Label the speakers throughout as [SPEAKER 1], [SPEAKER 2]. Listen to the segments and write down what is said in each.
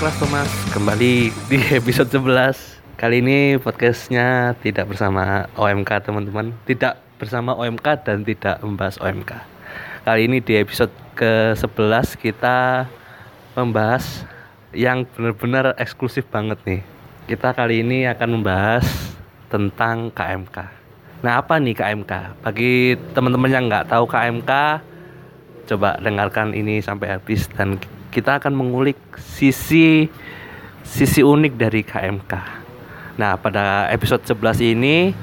[SPEAKER 1] kelas Thomas. Kembali di episode 11 Kali ini podcastnya tidak bersama OMK teman-teman. Tidak bersama OMK dan tidak membahas OMK Kali ini di episode ke-11 kita membahas yang benar-benar eksklusif banget nih. Kita kali ini akan membahas tentang KMK Nah apa nih KMK? Bagi teman-teman yang nggak tahu KMK Coba dengarkan ini sampai habis dan kita akan mengulik sisi sisi unik dari KMK. Nah, pada episode 11 ini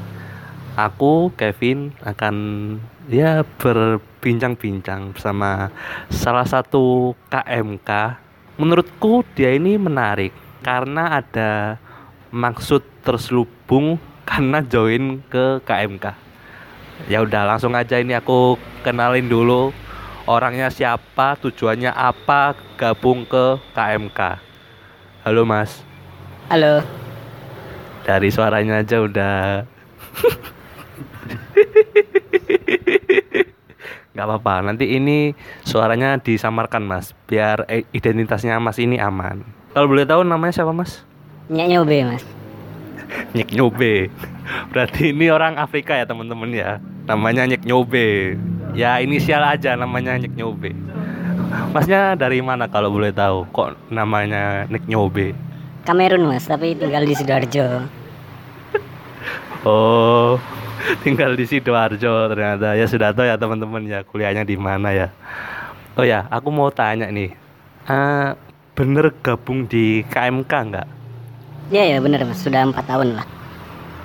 [SPEAKER 1] aku Kevin akan ya berbincang-bincang bersama salah satu KMK. Menurutku dia ini menarik karena ada maksud terselubung karena join ke KMK. Ya udah langsung aja ini aku kenalin dulu orangnya siapa, tujuannya apa gabung ke KMK. Halo Mas.
[SPEAKER 2] Halo.
[SPEAKER 1] Dari suaranya aja udah. Nggak apa-apa nanti ini suaranya disamarkan mas biar identitasnya mas ini aman. Kalau boleh tahu namanya siapa mas?
[SPEAKER 2] Nyek nyobe mas.
[SPEAKER 1] Nyek Nyobe. Berarti ini orang Afrika ya teman-teman ya? Namanya Nyek Nyobe ya inisial aja namanya Nyek Nyobe. Masnya dari mana kalau boleh tahu? Kok namanya Nyek Nyobe?
[SPEAKER 2] Kamerun mas tapi tinggal di sidoarjo.
[SPEAKER 1] Oh tinggal di sidoarjo ternyata. Ya sudah tahu ya teman-teman ya kuliahnya di mana ya. Oh ya aku mau tanya nih. Uh, bener gabung di KMK nggak?
[SPEAKER 2] Iya ya bener mas. Sudah empat tahun lah.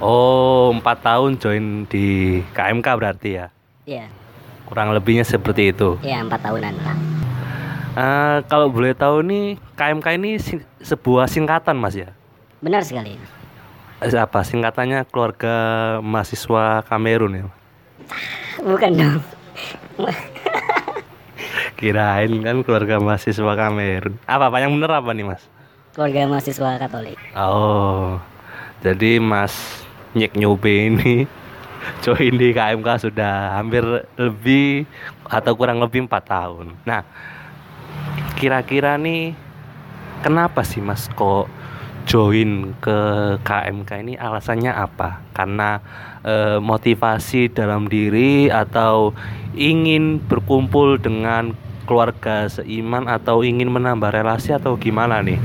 [SPEAKER 1] Oh empat tahun join di KMK berarti ya?
[SPEAKER 2] Iya
[SPEAKER 1] kurang lebihnya seperti itu.
[SPEAKER 2] Iya empat tahunan lah
[SPEAKER 1] uh, kalau boleh tahu nih KMK ini si sebuah singkatan mas ya?
[SPEAKER 2] Benar sekali.
[SPEAKER 1] Apa? Singkatannya keluarga mahasiswa Kamerun ya?
[SPEAKER 2] Bukan dong.
[SPEAKER 1] Kirain kan keluarga mahasiswa Kamerun. Apa apa? Yang bener apa nih mas?
[SPEAKER 2] Keluarga mahasiswa Katolik.
[SPEAKER 1] Oh jadi mas Nyek Nyobe ini join di KMK sudah hampir lebih atau kurang lebih empat tahun nah kira-kira nih kenapa sih mas kok join ke KMK ini alasannya apa? Karena e, motivasi dalam diri atau ingin berkumpul dengan keluarga seiman atau ingin menambah relasi atau gimana nih?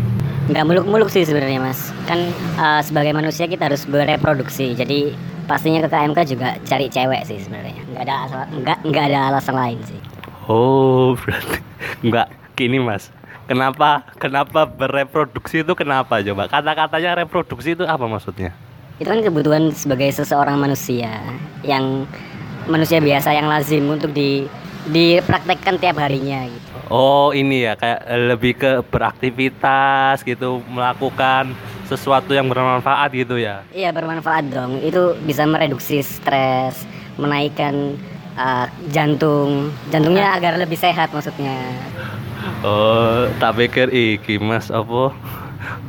[SPEAKER 2] Nggak muluk-muluk sih sebenarnya mas. Kan uh, sebagai manusia kita harus bereproduksi. Jadi pastinya ke KMK juga cari cewek sih sebenarnya. Nggak ada nggak nggak ada alasan lain sih.
[SPEAKER 1] Oh berarti nggak gini mas Kenapa kenapa bereproduksi itu kenapa coba? Kata-katanya reproduksi itu apa maksudnya?
[SPEAKER 2] Itu kan kebutuhan sebagai seseorang manusia yang manusia biasa yang lazim untuk di dipraktekkan tiap harinya gitu.
[SPEAKER 1] Oh, ini ya kayak lebih ke beraktivitas gitu, melakukan sesuatu yang bermanfaat gitu ya.
[SPEAKER 2] Iya, bermanfaat dong. Itu bisa mereduksi stres, menaikkan uh, jantung, jantungnya agar lebih sehat maksudnya.
[SPEAKER 1] Oh, tak pikir iki Mas apa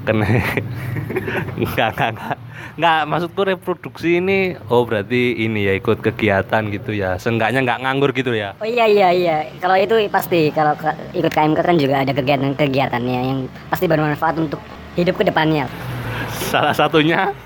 [SPEAKER 1] kena enggak enggak enggak enggak maksudku reproduksi ini oh berarti ini ya ikut kegiatan gitu ya seenggaknya enggak nganggur gitu ya
[SPEAKER 2] oh iya iya iya kalau itu pasti kalau ikut KMK kan juga ada kegiatan-kegiatannya yang pasti bermanfaat untuk hidup ke depannya
[SPEAKER 1] salah satunya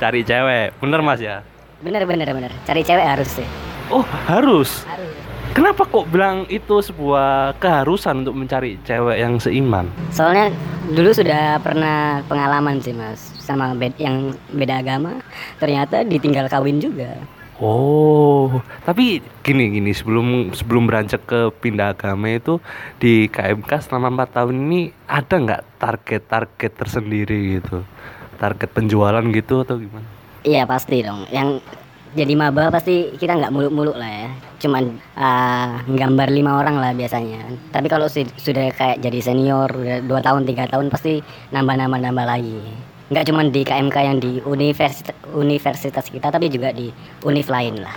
[SPEAKER 1] cari cewek. Bener mas ya?
[SPEAKER 2] Bener bener bener. Cari cewek harus sih.
[SPEAKER 1] Oh harus?
[SPEAKER 2] Harus.
[SPEAKER 1] Kenapa kok bilang itu sebuah keharusan untuk mencari cewek yang seiman?
[SPEAKER 2] Soalnya dulu sudah pernah pengalaman sih mas sama bed yang beda agama, ternyata ditinggal kawin juga.
[SPEAKER 1] Oh, tapi gini gini sebelum sebelum beranjak ke pindah agama itu di KMK selama empat tahun ini ada nggak target-target tersendiri gitu, target penjualan gitu atau gimana?
[SPEAKER 2] Iya pasti dong. Yang jadi maba pasti kita nggak muluk-muluk lah ya cuman uh, gambar lima orang lah biasanya tapi kalau sudah kayak jadi senior udah dua tahun tiga tahun pasti nambah nambah nambah lagi nggak cuman di KMK yang di universitas universitas kita tapi juga di univ lain lah.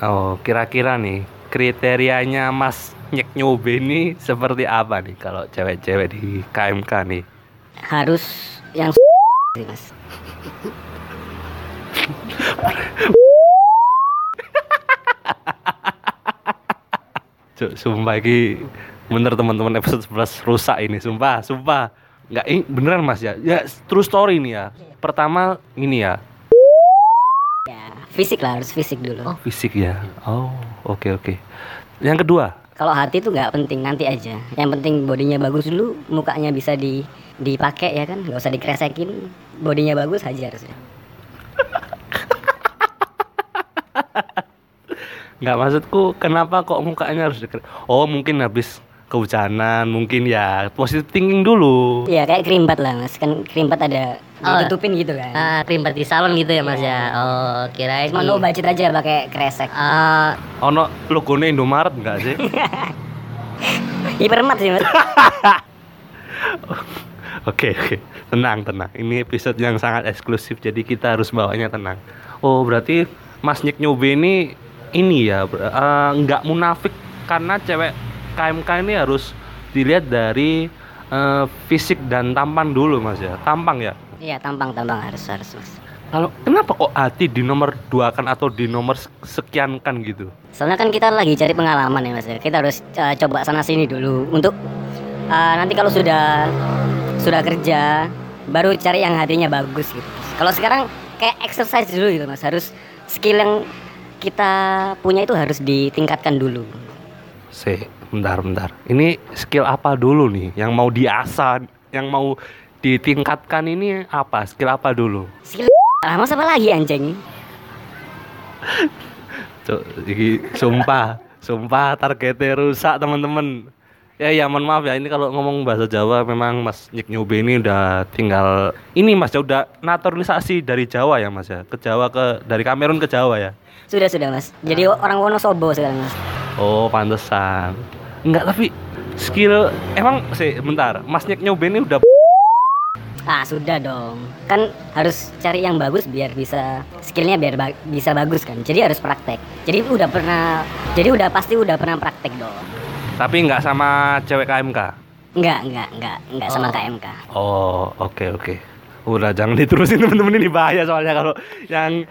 [SPEAKER 1] Oh kira-kira nih kriterianya Mas Nyek Nyobe ini seperti apa nih kalau cewek-cewek di KMK nih?
[SPEAKER 2] Harus yang mas.
[SPEAKER 1] Cuk, sumpah ini bener teman-teman episode 11 rusak ini, sumpah, sumpah. Nggak ini beneran mas ya ya true story nih ya pertama ini ya
[SPEAKER 2] Ya, fisik lah harus fisik dulu.
[SPEAKER 1] oh fisik ya oh oke oke yang kedua
[SPEAKER 2] Kalau hati itu nggak penting nanti aja. Yang penting bodinya bagus dulu, mukanya bisa di dipakai ya kan, nggak usah dikresekin. Bodinya bagus aja harusnya.
[SPEAKER 1] nggak maksudku kenapa kok mukanya harus deket oh mungkin habis kehujanan mungkin ya positive thinking dulu
[SPEAKER 2] Iya kayak krimbat lah mas, kan krimbat ada
[SPEAKER 3] Oh.
[SPEAKER 2] ditutupin gitu kan.
[SPEAKER 3] Ah, krim di salon gitu ya mas ya. Oh kirain.
[SPEAKER 2] Cuma lo budget aja pakai kresek.
[SPEAKER 3] Ah,
[SPEAKER 1] ono logonya Indomaret nggak sih
[SPEAKER 2] Hipermat sih mas.
[SPEAKER 1] Oke oke tenang tenang ini episode yang sangat eksklusif jadi kita harus bawanya tenang oh berarti Mas Nick Nyobe ini ini ya ber- eh, nggak munafik karena cewek KMK ini harus dilihat dari eh, fisik dan tampan dulu Mas ya tampang ya
[SPEAKER 2] Iya tampang tampang harus harus mas.
[SPEAKER 1] kalau kenapa kok hati di nomor dua kan atau di nomor sekian kan gitu
[SPEAKER 2] Soalnya kan kita lagi cari pengalaman ya mas. ya. Kita harus uh, coba sana sini dulu untuk uh, nanti kalau sudah sudah kerja baru cari yang hatinya bagus gitu. Kalau sekarang kayak exercise dulu gitu mas. Harus skill yang kita punya itu harus ditingkatkan dulu.
[SPEAKER 1] Se, bentar bentar ini skill apa dulu nih yang mau diasah yang mau ditingkatkan ini apa skill apa dulu
[SPEAKER 2] Skill apa lagi anjing?
[SPEAKER 1] Cuk, sumpah, sumpah targetnya rusak teman-teman. Ya ya mohon maaf ya ini kalau ngomong bahasa Jawa memang Mas Nyik Nyobe ini udah tinggal ini Mas ya udah naturalisasi dari Jawa ya Mas ya ke Jawa ke dari Kamerun ke Jawa ya.
[SPEAKER 2] Sudah sudah mas. Jadi orang Wonosobo sekarang mas.
[SPEAKER 1] Oh pantesan. Enggak tapi skill emang sih bentar Mas Nyik Nyobe ini udah
[SPEAKER 2] Ah sudah dong. Kan harus cari yang bagus biar bisa skillnya biar ba- bisa bagus kan. Jadi harus praktek. Jadi udah pernah. Jadi udah pasti udah pernah praktek dong.
[SPEAKER 1] tapi nggak sama cewek KMK.
[SPEAKER 2] Enggak, enggak, enggak, enggak sama KMK.
[SPEAKER 1] Oh oke oke. Udah jangan diterusin teman-teman ini bahaya soalnya kalau yang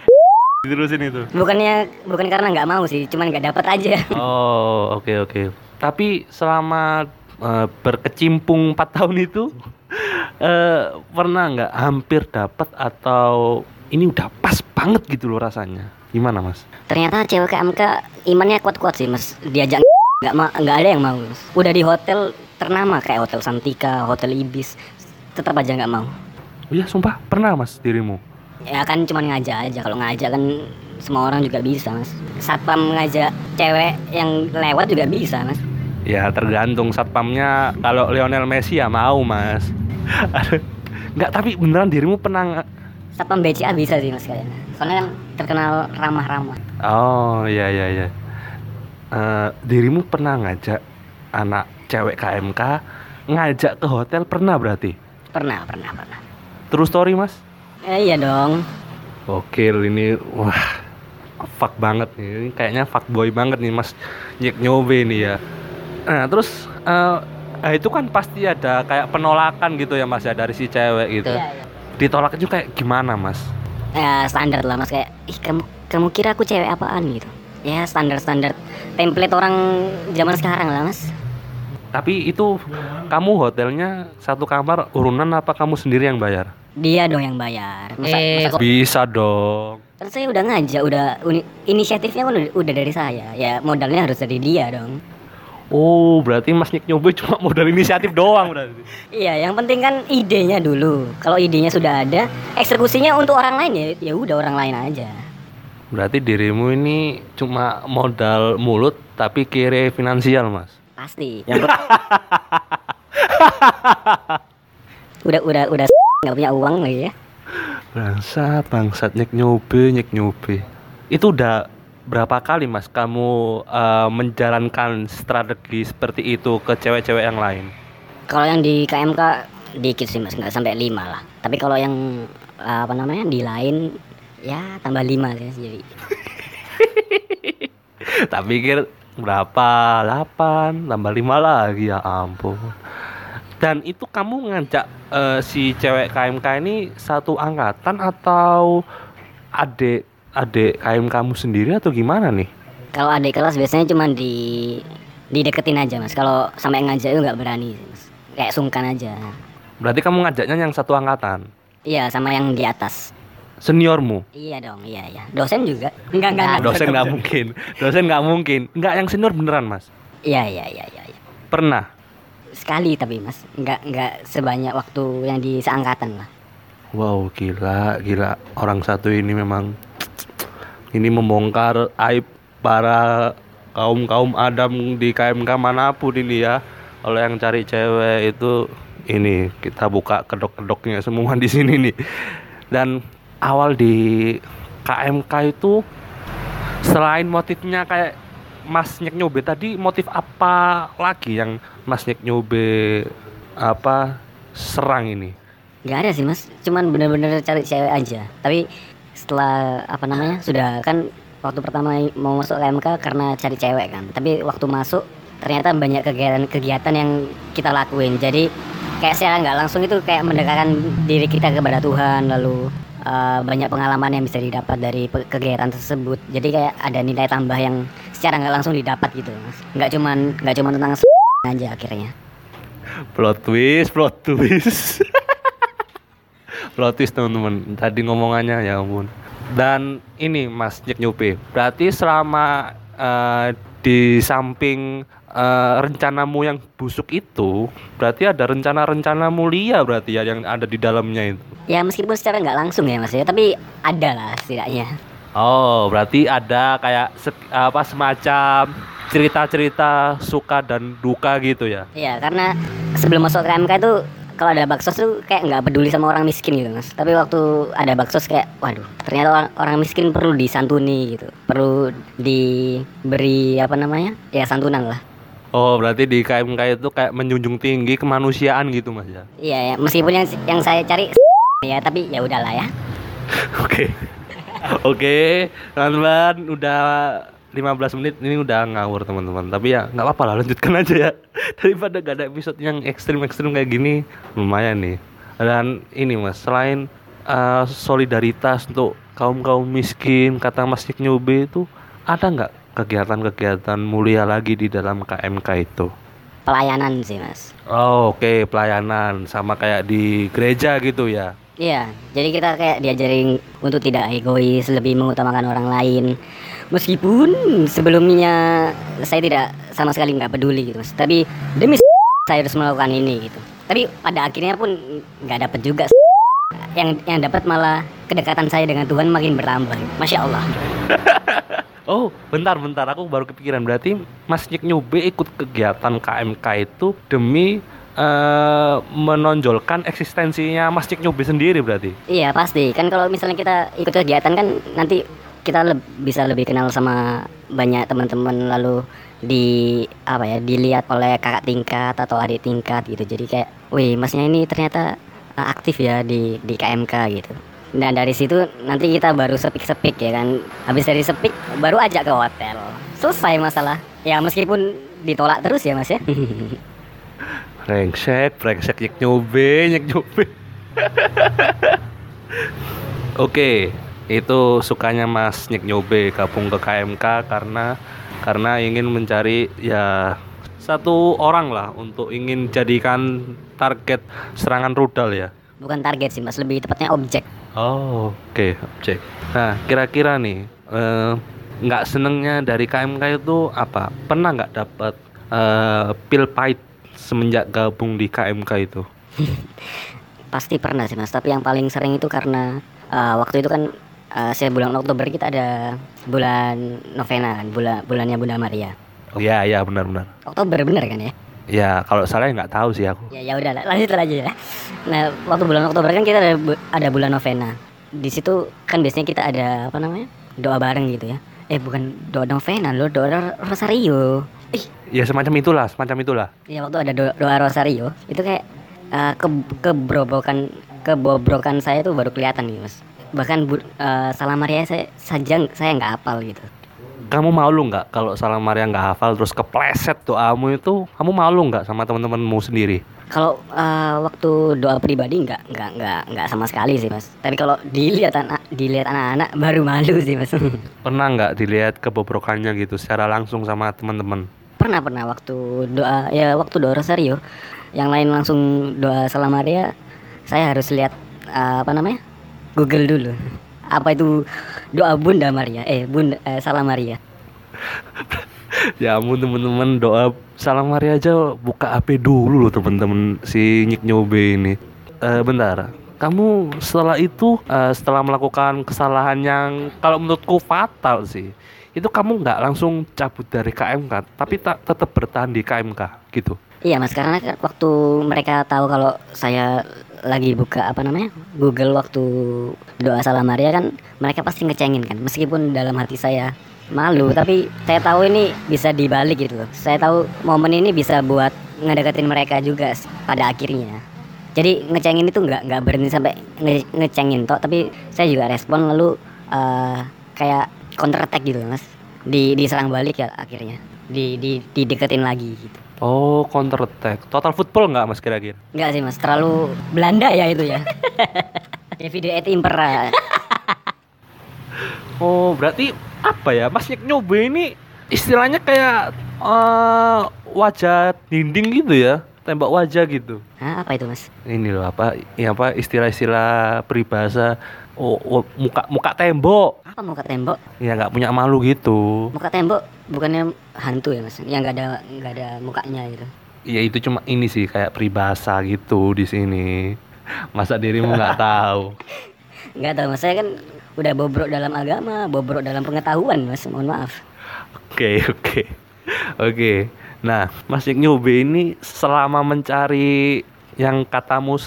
[SPEAKER 1] diterusin itu.
[SPEAKER 2] Bukannya bukan karena nggak mau sih, cuman nggak dapat aja.
[SPEAKER 1] Oh, oke oke. Tapi selama eh, berkecimpung 4 tahun itu eh pernah nggak hampir dapat atau ini udah pas banget gitu loh rasanya. Gimana, Mas?
[SPEAKER 2] Ternyata cewek KMK imannya kuat-kuat sih mas. Diajak nggak ma nggak ada yang mau. Mas. Udah di hotel ternama kayak hotel Santika, hotel Ibis, tetap aja nggak mau.
[SPEAKER 1] Oh iya, sumpah pernah Mas dirimu.
[SPEAKER 2] Ya kan cuman ngajak aja. Kalau ngajak kan semua orang juga bisa mas. Satpam ngajak cewek yang lewat juga bisa mas.
[SPEAKER 1] Ya tergantung satpamnya kalau Lionel Messi ya mau, Mas. Enggak, tapi beneran dirimu pernah nggak-
[SPEAKER 2] Satpam BCA bisa sih mas kayaknya. Soalnya kan terkenal ramah-ramah.
[SPEAKER 1] Oh, iya iya iya. Eh, dirimu pernah ngajak anak cewek KMK ngajak ke hotel pernah berarti?
[SPEAKER 2] Pernah, pernah, pernah.
[SPEAKER 1] True story, Mas?
[SPEAKER 2] Eh, iya dong.
[SPEAKER 1] Oke, ini wah fuck banget nih. Ini kayaknya fuck boy banget nih Mas Nyek Nyobe nih ya. Nah, terus eh eh, itu kan pasti ada kayak penolakan gitu ya Mas ya dari si cewek gitu.
[SPEAKER 2] Iya, iya.
[SPEAKER 1] Ditolak itu kayak gimana, Mas?
[SPEAKER 2] Ya standar lah mas kayak ih kamu kamu kira aku cewek apaan gitu. Ya standar standar template orang zaman sekarang lah mas.
[SPEAKER 1] Tapi itu kamu hotelnya satu kamar urunan apa kamu sendiri yang bayar?
[SPEAKER 2] Dia dong yang bayar. Masa,
[SPEAKER 3] Eh,
[SPEAKER 2] masa kok-
[SPEAKER 1] Bisa dong.
[SPEAKER 2] Kan saya udah ngajak, udah uni- inisiatifnya kan udah, udah dari saya. Ya modalnya harus dari dia dong.
[SPEAKER 1] Oh, berarti Mas Nyek Nyobe cuma modal inisiatif doang berarti.
[SPEAKER 2] Iya, yang penting kan idenya dulu. Kalau idenya sudah ada, eksekusinya untuk orang lain ya ya udah orang lain aja.
[SPEAKER 1] Berarti dirimu ini cuma modal mulut tapi kiri finansial, Mas.
[SPEAKER 2] Pasti. udah udah udah nggak punya uang lagi ya.
[SPEAKER 1] Bangsat, bangsat nyek nyobe, nyek nyobe. Itu udah berapa kali Mas kamu eh, menjalankan strategi seperti itu ke cewek-cewek yang lain?
[SPEAKER 2] Kalau yang di KMK dikit sih mas, nggak sampai lima lah. Tapi kalau yang eh, apa namanya di lain ya tambah lima sih jadi.
[SPEAKER 1] tak pikir berapa? 8 tambah 5 lagi ya ampun. Dan itu kamu ngajak eh, si cewek KMK ini satu angkatan atau adik adik KM kamu sendiri atau gimana nih?
[SPEAKER 2] Kalau adik kelas biasanya cuma di dideketin aja mas. Kalau sampai ngajak itu nggak berani mas. Kayak sungkan aja.
[SPEAKER 1] Berarti kamu ngajaknya yang satu angkatan.
[SPEAKER 2] Iya, sama yang di atas.
[SPEAKER 1] Seniormu.
[SPEAKER 2] Iya dong, iya iya. Dosen juga. Enggak enggak. enggak.
[SPEAKER 1] Dosen nggak mungkin. Dosen nggak mungkin. Nggak yang senior beneran, Mas.
[SPEAKER 2] Iya iya iya iya. iya.
[SPEAKER 1] Pernah.
[SPEAKER 2] Sekali tapi Mas, enggak enggak sebanyak waktu yang di seangkatan lah.
[SPEAKER 1] Wow, gila, gila. Orang satu ini memang ini membongkar aib para kaum-kaum Adam di KMK mana pun ini ya. Kalau yang cari cewek itu ini kita buka kedok-kedoknya semua di sini nih. Dan awal di KMK itu selain motifnya kayak Mas Nyek Nyobe tadi motif apa lagi yang Mas Nyek Nyobe apa serang ini?
[SPEAKER 2] Enggak ada sih Mas, cuman bener-bener cari cewek aja. Tapi setelah apa namanya sudah kan waktu pertama mau masuk KMK karena cari cewek kan. Tapi waktu masuk ternyata banyak kegiatan-kegiatan yang kita lakuin. Jadi kayak secara nggak langsung itu kayak mendekatkan diri kita kepada Tuhan lalu uh, banyak pengalaman yang bisa didapat dari kegiatan tersebut jadi kayak ada nilai tambah yang secara nggak langsung didapat gitu mas. Nggak cuman nggak cuman tentang aja akhirnya.
[SPEAKER 1] Plot twist plot twist. Plot twist teman-teman. Tadi ngomongannya ya ampun. Dan ini Mas Nyek Nyobe berarti selama eh, di samping eh, rencanamu yang busuk itu berarti ada rencana-rencana mulia berarti ya yang ada di dalamnya itu?
[SPEAKER 2] Ya meskipun secara nggak langsung ya mas ya. Tapi ada lah setidaknya
[SPEAKER 1] oh berarti ada kayak se- apa semacam cerita-cerita suka dan duka gitu ya
[SPEAKER 2] Iya, karena sebelum masuk KMK itu kalau ada baksos tuh kayak nggak peduli sama orang miskin gitu mas. Tapi waktu ada baksos kayak, waduh, ternyata orang, orang miskin perlu disantuni gitu, perlu diberi apa namanya, ya santunan lah.
[SPEAKER 1] Oh, berarti di KMK itu kayak menjunjung tinggi kemanusiaan gitu, Mas ya.
[SPEAKER 2] Iya, ya, meskipun yang yang saya cari ya, tapi ya udahlah ya.
[SPEAKER 1] Oke. Oke, teman-teman udah 15 menit ini udah ngawur teman-teman. Tapi ya nggak apa-apa lah lanjutkan aja ya. Daripada gak ada episode yang ekstrim-ekstrim kayak gini, lumayan nih. Dan ini Mas, selain eh, solidaritas untuk kaum-kaum miskin, kata Mas Nyobe itu ada nggak kegiatan-kegiatan mulia lagi di dalam KMK itu?
[SPEAKER 2] Pelayanan sih mas.
[SPEAKER 1] Oh, oke, pelayanan sama kayak di gereja gitu ya.
[SPEAKER 2] Iya, jadi kita kayak diajarin untuk tidak egois, lebih mengutamakan orang lain. Meskipun sebelumnya saya tidak sama sekali nggak peduli gitu, mas. Tapi demi saya harus melakukan ini gitu. Tapi pada akhirnya pun nggak dapat juga. Yang yang dapat malah kedekatan saya dengan Tuhan makin bertambah. Masya Allah.
[SPEAKER 1] Oh, bentar, bentar. Aku baru kepikiran. Berarti Mas Nyik Nyobe ikut kegiatan KMK itu demi eh, menonjolkan eksistensinya Mas Nyik Nyobe sendiri berarti.
[SPEAKER 2] Iya pasti. Kan kalau misalnya kita ikut kegiatan kan nanti kita leb- bisa lebih kenal sama banyak teman-teman lalu di apa ya dilihat oleh kakak tingkat atau adik tingkat gitu. Jadi kayak, wih masnya ini ternyata uh, aktif ya di di KMK gitu. Dan dari situ nanti kita baru sepik-sepik ya kan. Habis dari sepik baru ajak ke hotel. Selesai masalah. Ya meskipun ditolak terus ya mas ya.
[SPEAKER 1] Brengsek, brengsek Nyik Nyobe, Nyik Nyobe. Oke, itu sukanya Mas Nyik Nyobe gabung ke KMK karena karena ingin mencari ya satu orang lah untuk ingin jadikan target serangan rudal ya.
[SPEAKER 2] Bukan target sih mas, lebih tepatnya objek.
[SPEAKER 1] Oh, oke, objek. Nah, kira-kira nih, eh, nggak senengnya dari KMK itu apa? Pernah nggak dapat eh, pil pahit semenjak gabung di KMK itu?
[SPEAKER 2] Pasti pernah sih mas, tapi yang paling sering itu karena uh, waktu itu kan uh, saya bulan Oktober kita ada bulan novena kan, bulan bulannya Bunda Maria.
[SPEAKER 1] Oh, iya, iya, benar-benar.
[SPEAKER 2] Oktober bener kan ya?
[SPEAKER 1] Ya, kalau salah ya nggak tahu sih aku.
[SPEAKER 2] Ya ya udah lanjut aja ya. Nah waktu bulan Oktober kan kita ada bu- ada bulan novena. Di situ kan biasanya kita ada apa namanya doa bareng gitu ya. Eh bukan doa novena loh, doa rosario. Ih
[SPEAKER 1] Ya semacam itulah, semacam itulah.
[SPEAKER 2] Ya waktu ada doa, doa rosario itu kayak uh, ke kebrobokan kebobrokan saya tuh baru kelihatan nih mas. Bahkan bu, uh, salam Maria saya saja saya nggak hafal gitu.
[SPEAKER 1] Kamu malu nggak kalau salam Maria nggak hafal terus kepleset doamu itu? Kamu malu nggak sama teman-temanmu sendiri?
[SPEAKER 2] Kalau uh, waktu doa pribadi nggak nggak nggak nggak sama sekali sih mas. Tapi kalau dilihat anak dilihat anak-anak baru malu sih mas.
[SPEAKER 1] Pernah nggak dilihat kebobrokannya gitu secara langsung sama teman-teman?
[SPEAKER 2] Pernah pernah waktu doa ya waktu doa rosario yang lain langsung doa salam Maria saya harus lihat eh, apa namanya Google dulu apa itu doa Bunda Maria eh Bunda eh, salam Maria
[SPEAKER 1] ya ampun teman-teman doa salam hari aja buka HP dulu loh teman-teman si Nyik Nyobe ini. Eh bentar. Kamu setelah itu eh, setelah melakukan kesalahan yang kalau menurutku fatal sih. Itu kamu nggak langsung cabut dari KMK, tapi tak tetap bertahan di KMK gitu.
[SPEAKER 2] Iya mas, karena kan waktu mereka tahu kalau saya lagi buka apa namanya Google waktu doa salam Maria kan mereka pasti ngecengin kan, meskipun dalam hati saya malu, tapi saya tahu ini bisa dibalik gitu loh. Saya tahu momen ini bisa buat ngedeketin mereka juga pada akhirnya. Jadi ngecengin itu nggak nggak berhenti sampai nge- ngecengin toh, tapi saya juga respon lalu eh, kayak counter attack gitu mas, di diserang balik ya akhirnya, di di dideketin lagi gitu.
[SPEAKER 1] Oh, counter attack. Total football nggak Mas kira-kira?
[SPEAKER 2] Enggak sih mas, terlalu Belanda ya itu ya. ya video et impera.
[SPEAKER 1] Oh, berarti apa ya? Mas Nyobe ini istilahnya kayak eh wajah dinding gitu ya, tembak wajah gitu.
[SPEAKER 2] Hah, apa itu mas?
[SPEAKER 1] ini loh apa ya apa istilah-istilah peribahasa oh, oh, muka muka tembok
[SPEAKER 2] Apa muka tembok?
[SPEAKER 1] ya nggak punya malu gitu
[SPEAKER 2] Muka tembok bukannya hantu ya mas? Yang nggak ada nggak ada mukanya gitu.
[SPEAKER 1] ya itu cuma ini sih kayak peribahasa gitu di sini masa dirimu nggak tahu
[SPEAKER 2] Nggak tahu mas, saya kan udah bobrok dalam agama, bobrok dalam pengetahuan mas. Mohon maaf.
[SPEAKER 1] oke oke oke nah Mas Yik Nyobe ini selama mencari yang katamu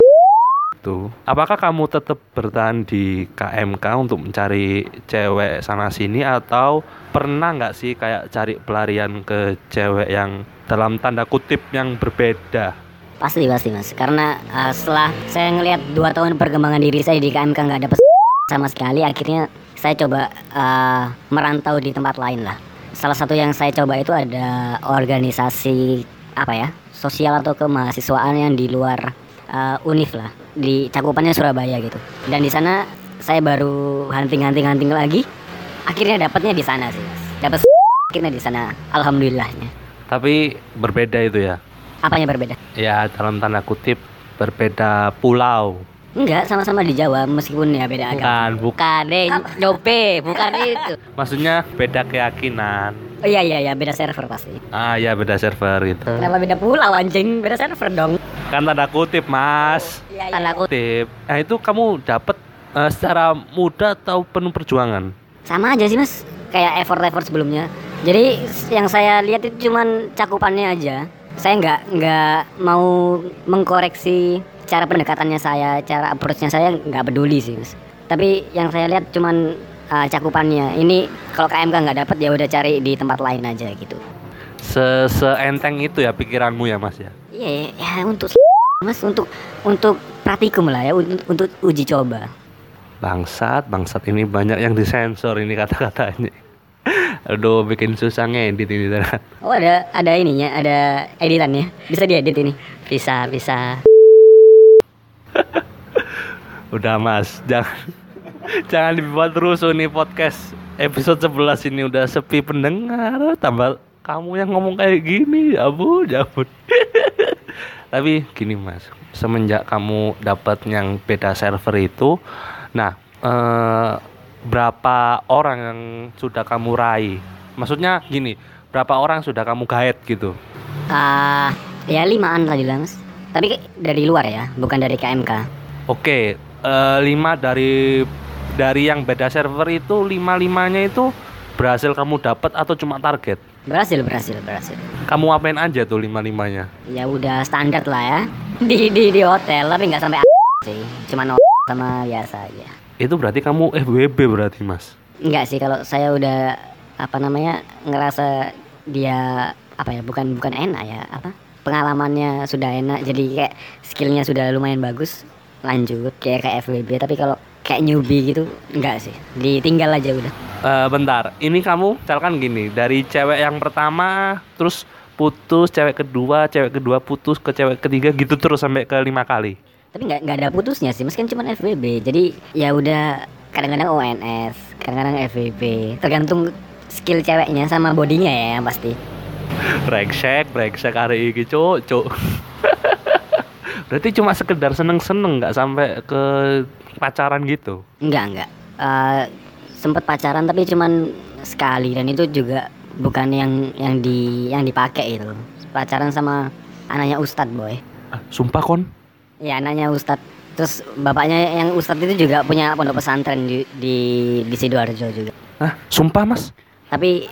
[SPEAKER 1] itu apakah kamu tetap bertahan di KMK untuk mencari cewek sana sini? Atau pernah nggak sih kayak cari pelarian ke cewek yang dalam tanda kutip yang berbeda?
[SPEAKER 2] Pasti pasti mas, karena uh, setelah saya ngelihat dua tahun perkembangan diri saya di KMK nggak dapet sama sekali, akhirnya saya coba uh, merantau di tempat lain lah. Salah satu yang saya coba itu ada organisasi apa ya, sosial atau kemahasiswaan yang di luar uh, Unif lah, di cakupannya Surabaya gitu. Dan di sana saya baru hunting-hunting-hunting lagi, akhirnya dapatnya di sana sih mas. Dapat akhirnya di sana, alhamdulillahnya.
[SPEAKER 1] tapi berbeda itu ya
[SPEAKER 2] Apanya berbeda?
[SPEAKER 1] ya dalam tanda kutip berbeda pulau
[SPEAKER 2] Enggak, sama-sama di Jawa meskipun ya beda agama.
[SPEAKER 1] bukan bukan
[SPEAKER 3] Bukan, eh, nyobe, bukan itu.
[SPEAKER 1] maksudnya beda keyakinan
[SPEAKER 2] Oh iya iya iya, beda server pasti.
[SPEAKER 1] ah ya beda server gitu
[SPEAKER 2] Kenapa beda pulau anjing? Beda server dong.
[SPEAKER 1] kan tanda kutip mas
[SPEAKER 2] Iya
[SPEAKER 3] Tanda kutip.
[SPEAKER 1] nah itu kamu dapat eh, secara mudah atau penuh perjuangan
[SPEAKER 2] Sama aja sih mas, kayak effort-effort sebelumnya. Jadi yang saya lihat itu cuman cakupannya aja. Saya nggak nggak mau mengkoreksi cara pendekatannya saya, cara approachnya saya nggak peduli sih mas. Tapi yang saya lihat cuman uh, cakupannya. Ini kalau KMK nggak dapat ya udah cari di tempat lain aja gitu.
[SPEAKER 1] Se seenteng itu ya pikiranmu ya mas ya
[SPEAKER 2] Iya, ya untuk mas untuk untuk praktikum lah ya untuk, untuk uji coba.
[SPEAKER 1] bangsat bangsat ini banyak yang disensor ini kata-katanya aduh bikin susah ngedit ini ternyata.
[SPEAKER 2] Oh ada ada ininya, ada editannya. Bisa diedit ini.
[SPEAKER 3] Bisa, bisa.
[SPEAKER 1] udah mas jangan jangan dibuat terus ini podcast. Episode 11 ini udah sepi pendengar. Tambah kamu yang ngomong kayak gini. Ya ampun ya tapi gini mas. Semenjak kamu dapat yang beda server itu nah eh, berapa orang yang sudah kamu raih? Maksudnya gini berapa orang sudah kamu gaet gitu?
[SPEAKER 2] Ah, ya limaan tadi lah mas. Tapi dari luar ya, bukan dari KMK.
[SPEAKER 1] Oke, eh, lima dari dari yang beda server itu lima limanya itu berhasil kamu dapat atau cuma target?
[SPEAKER 2] Berhasil, berhasil, berhasil.
[SPEAKER 1] Kamu apain aja tuh lima limanya?
[SPEAKER 2] Ya udah standar lah ya. Di di di hotel, tapi nggak sampai sih. Cuma sama biasa aja.
[SPEAKER 1] Itu berarti kamu FWB berarti mas?
[SPEAKER 2] Enggak sih kalau saya udah apa namanya ngerasa dia apa ya bukan bukan enak ya apa pengalamannya sudah enak jadi kayak skillnya sudah lumayan bagus lanjut kayak kayak FWB tapi kalau kayak newbie gitu enggak sih. Ditinggal aja udah.
[SPEAKER 1] Eh, bentar, ini kamu misalkan gini dari cewek yang pertama terus putus cewek kedua cewek kedua putus ke cewek ketiga gitu terus sampai ke lima kali.
[SPEAKER 2] Tapi nggak nggak ada putusnya sih meski cuma FWB jadi ya udah kadang-kadang ONS kadang-kadang FWB tergantung skill ceweknya sama bodinya ya yang pasti.
[SPEAKER 1] Brengsek brengsek hari ini cuk cuk. Berarti cuma sekedar seneng-seneng nggak sampai ke pacaran gitu.
[SPEAKER 2] Enggak, enggak. Eh sempet pacaran tapi cuman sekali dan itu juga bukan yang yang di yang dipakai itu. Pacaran sama anaknya Ustadz, boy.
[SPEAKER 1] Ah, sumpah kon.
[SPEAKER 2] Ya, anaknya Ustadz. Terus bapaknya yang Ustadz itu juga punya pondok pesantren di di, di Sidoarjo juga.
[SPEAKER 1] Hah, sumpah mas?
[SPEAKER 2] Tapi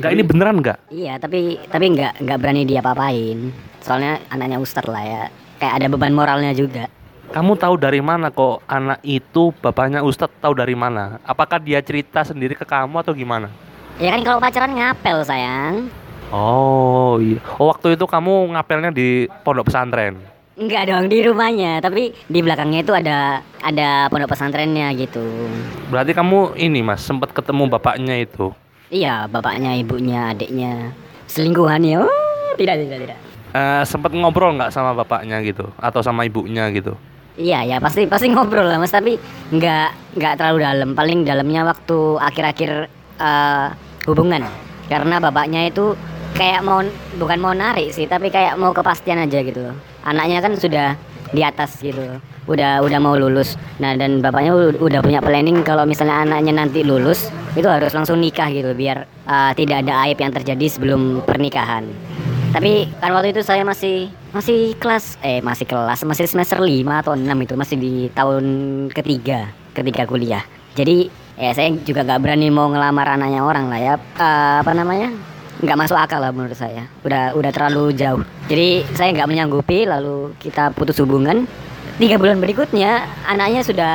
[SPEAKER 1] Enggak ini beneran nggak?
[SPEAKER 2] iya, tapi tapi nggak nggak berani dia papain. Soalnya anaknya Ustadz lah ya. Kayak ada beban moralnya juga.
[SPEAKER 1] Kamu tahu dari mana kok anak itu bapaknya Ustadz tahu dari mana? Apakah dia cerita sendiri ke kamu atau gimana?
[SPEAKER 2] Ya kan kalau pacaran ngapel sayang.
[SPEAKER 1] Oh iya. Oh waktu itu kamu ngapelnya di pondok pesantren.
[SPEAKER 2] Enggak dong di rumahnya, tapi di belakangnya itu ada ada pondok pesantrennya gitu.
[SPEAKER 1] Berarti kamu ini mas sempat ketemu bapaknya itu.
[SPEAKER 2] Iya, bapaknya, ibunya, adiknya. Selingkuhannya. Oh, tidak, tidak, tidak.
[SPEAKER 1] Eh sempat ngobrol nggak sama bapaknya gitu atau sama ibunya gitu?
[SPEAKER 2] Iya, ya pasti pasti ngobrol lah Mas, tapi nggak nggak terlalu dalam. Paling dalamnya waktu akhir-akhir eh, hubungan. Karena bapaknya itu kayak mau bukan mau narik sih, tapi kayak mau kepastian aja gitu. Anaknya kan sudah di atas gitu. Udah udah mau lulus. Nah, dan bapaknya udah punya planning kalau misalnya anaknya nanti lulus, itu harus langsung nikah gitu biar eh, tidak ada aib yang terjadi sebelum pernikahan. Tapi kan waktu itu saya masih masih kelas eh masih kelas masih semester 5 atau 6 itu masih di tahun ketiga ketiga kuliah. Jadi ya saya juga gak berani mau ngelamar anaknya orang lah ya Eh, apa namanya nggak masuk akal lah menurut saya. Udah udah terlalu jauh. Jadi saya nggak menyanggupi lalu kita putus hubungan. Tiga bulan berikutnya anaknya sudah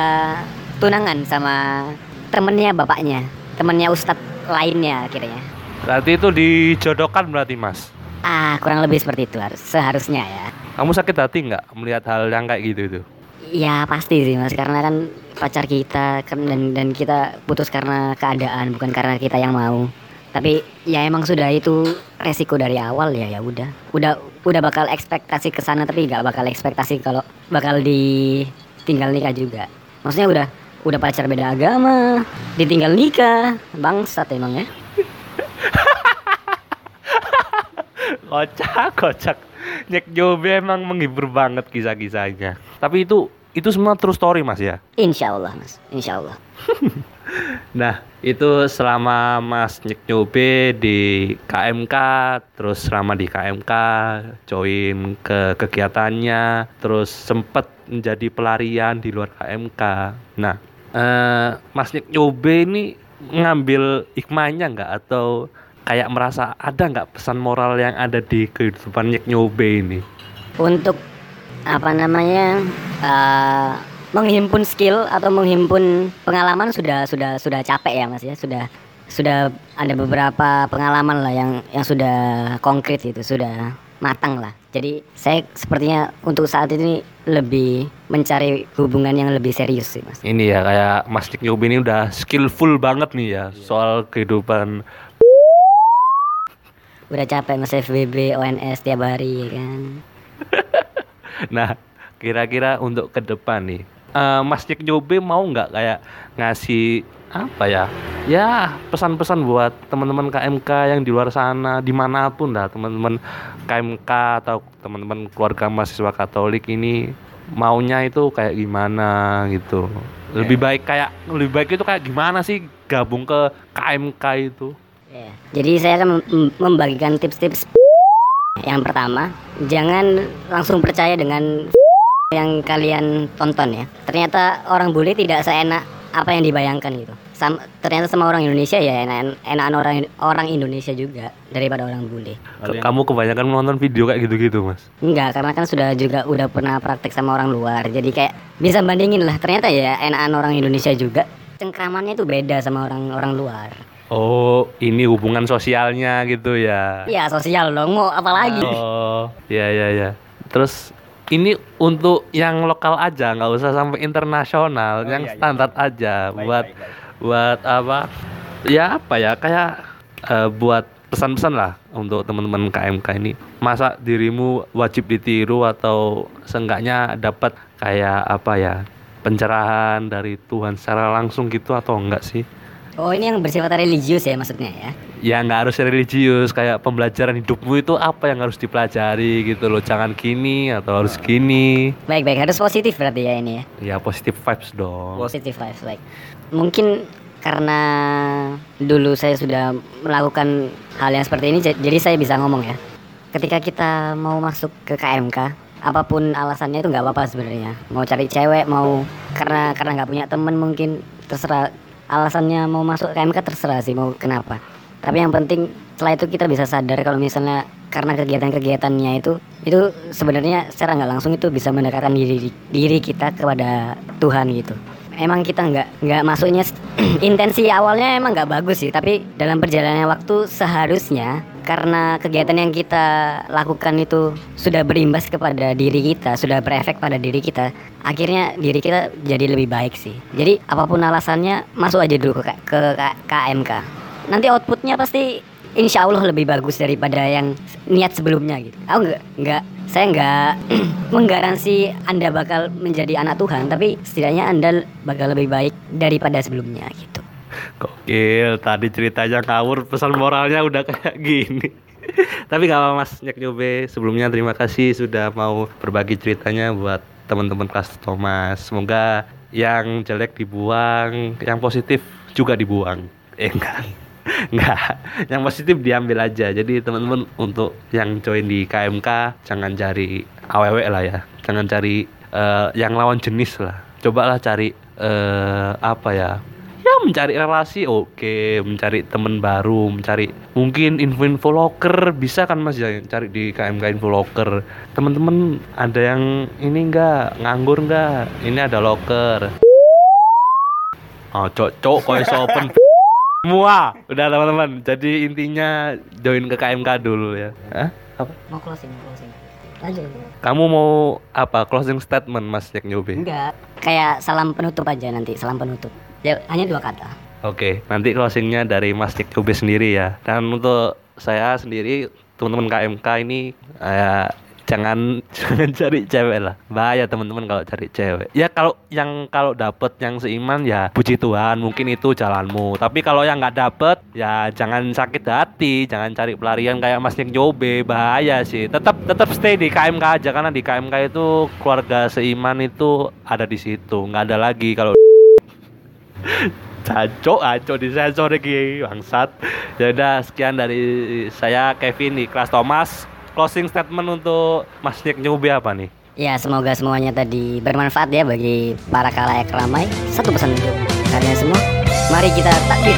[SPEAKER 2] tunangan sama temennya bapaknya, temennya ustadz lainnya akhirnya.
[SPEAKER 1] Berarti itu dijodohkan berarti mas.
[SPEAKER 2] Ah, kurang lebih seperti itu harus seharusnya ya.
[SPEAKER 1] Kamu sakit hati nggak melihat hal yang kayak gitu itu?
[SPEAKER 2] Ya pasti sih mas, karena kan pacar kita kan dan dan kita putus karena keadaan bukan karena kita yang mau. Tapi ya emang sudah itu resiko dari awal ya ya udah. Udah udah bakal ekspektasi ke sana tapi nggak bakal ekspektasi kalau bakal ditinggal nikah juga. Maksudnya udah udah pacar beda agama, ditinggal nikah, bangsat emang ya.
[SPEAKER 1] Kocak, kocak. Nyek Jobe emang menghibur banget kisah-kisahnya. Tapi itu itu semua true story mas ya.
[SPEAKER 2] Insya Allah mas, insya Allah.
[SPEAKER 1] Nah itu selama mas Nyek Jobe di KMK, terus selama di KMK join ke kegiatannya, terus sempet menjadi pelarian di luar KMK. Nah eh, mas Nyek Jobe ini ngambil hikmahnya nggak atau kayak merasa ada nggak pesan moral yang ada di kehidupan Nyek Nyobe ini?
[SPEAKER 2] untuk apa namanya eh, menghimpun skill atau menghimpun pengalaman sudah sudah sudah capek ya mas ya sudah sudah ada beberapa pengalaman lah yang yang sudah konkret itu sudah matang lah jadi saya sepertinya untuk saat ini lebih mencari hubungan yang lebih serius sih mas
[SPEAKER 1] Ini ya kayak Mas Nyek Nyobe ini udah skillful banget nih ya soal kehidupan.
[SPEAKER 2] Udah capek mas FBB ONS tiap hari ya kan
[SPEAKER 1] Nah kira-kira untuk ke depan nih, eh, Mas Nyek Nyobe mau nggak kayak ngasih apa ya? Ya pesan-pesan buat teman-teman KMK yang di luar sana di mana pun lah teman-teman KMK atau teman-teman keluarga mahasiswa Katolik ini maunya itu kayak gimana gitu. Lebih baik kayak lebih baik itu kayak gimana sih gabung ke KMK itu?
[SPEAKER 2] Ya, Jadi saya akan mem- mem- membagikan tips-tips yang pertama, jangan langsung percaya dengan yang kalian tonton ya. Ternyata orang bule tidak seenak apa yang dibayangkan gitu. Sam- ternyata sama orang Indonesia ya enak enakan orang orang Indonesia juga daripada orang bule.
[SPEAKER 1] Kamu kebanyakan menonton video kayak gitu-gitu mas?
[SPEAKER 2] Enggak, karena kan sudah juga udah pernah praktek sama orang luar. Jadi kayak bisa bandingin lah. Ternyata ya enakan orang Indonesia juga. Cengkramannya itu beda sama orang orang luar.
[SPEAKER 1] Oh ini hubungan sosialnya gitu ya?
[SPEAKER 2] Ya sosial dong, mau apa lagi?
[SPEAKER 1] Oh, ya ya ya. Terus ini untuk yang lokal aja, nggak usah sampai internasional, yang standar aja buat buat apa? Ya apa ya? Kayak eh, buat pesan-pesan lah untuk teman-teman KMK ini. Masa dirimu wajib ditiru atau seenggaknya dapat kayak apa ya? pencerahan dari Tuhan secara langsung gitu atau enggak sih?
[SPEAKER 2] Oh ini yang bersifat religius ya maksudnya ya?
[SPEAKER 1] ya nggak harus religius kayak pembelajaran hidupmu itu apa yang harus dipelajari gitu loh jangan gini atau harus gini
[SPEAKER 2] Baik baik harus positif berarti ya ini ya.
[SPEAKER 1] ya positive vibes dong
[SPEAKER 2] Positif vibes baik. Mungkin karena dulu saya sudah melakukan hal yang seperti ini ja- jadi saya bisa ngomong ya. Ketika kita mau masuk ke KMK, apa pun alasannya itu nggak apa-apa sebenarnya. Mau cari cewek, mau karena karena nggak punya temen mungkin terserah alasannya mau masuk KMK terserah sih mau kenapa. Tapi yang penting setelah itu kita bisa sadar kalau misalnya karena kegiatan-kegiatannya itu itu sebenarnya secara nggak langsung itu bisa mendekatkan diri diri kita kepada Tuhan gitu emang kita nggak nggak masuknya intensi awalnya emang nggak bagus sih tapi dalam perjalanan waktu seharusnya karena kegiatan yang kita lakukan itu sudah berimbas kepada diri kita sudah berefek pada diri kita. Akhirnya diri kita jadi lebih baik sih. Jadi apa pun alasannya masuk aja dulu ke, ke K- KMK nanti outputnya pasti insya Allah lebih bagus daripada yang niat sebelumnya gitu. Aku nggak? Nggak. Saya nggak menggaransi anda bakal menjadi anak Tuhan tapi setidaknya anda bakal lebih baik daripada sebelumnya gitu
[SPEAKER 1] Gokil, tadi ceritanya ngawur, pesan moralnya udah kayak gini. Tapi gak apa mas Nyek Nyobe, sebelumnya terima kasih sudah mau berbagi ceritanya buat teman-teman kelas Thomas. Semoga yang jelek dibuang, yang positif juga dibuang. Eh enggak. Enggak, yang positif diambil aja. Jadi teman-teman untuk yang join di KMK jangan cari aww lah ya. Jangan cari eh, yang lawan jenis lah. Cobalah cari eh apa ya? Ya mencari relasi oke mencari teman baru mencari mungkin info-info locker bisa kan mas ya cari di KMK info locker. Teman-teman ada yang ini enggak nganggur enggak ini ada locker. Oh cocok kok open? Semua udah teman-teman. Jadi intinya join ke KMK dulu ya. Hah? apa?
[SPEAKER 2] Mau closing mau closing. Lanjut
[SPEAKER 1] kamu mau apa? Closing statement mas Jack Nyobe
[SPEAKER 2] enggak. Kayak salam penutup aja nanti salam penutup ya hanya dua kata
[SPEAKER 1] Oke, nanti closingnya dari Mas Cik Cube sendiri ya. Dan untuk saya sendiri, teman-teman KMK ini, eh, jangan jangan cari cewek lah. Bahaya teman-teman kalau cari cewek. Ya kalau yang kalau dapet yang seiman ya puji Tuhan, mungkin itu jalanmu. Tapi kalau yang nggak dapet, ya jangan sakit hati, jangan cari pelarian kayak Mas Cik Jobe. Bahaya sih. Tetap tetap stay di KMK aja karena di KMK itu keluarga seiman itu ada di situ. Nggak ada lagi kalau Caco, aco di sensor lagi bangsat. Ya udah sekian dari saya Kevin di kelas Thomas. Closing statement untuk Mas Nick Nyubi apa nih?
[SPEAKER 2] ya semoga semuanya tadi bermanfaat ya bagi para kalayak ramai satu pesan untuk kalian semua mari kita takbir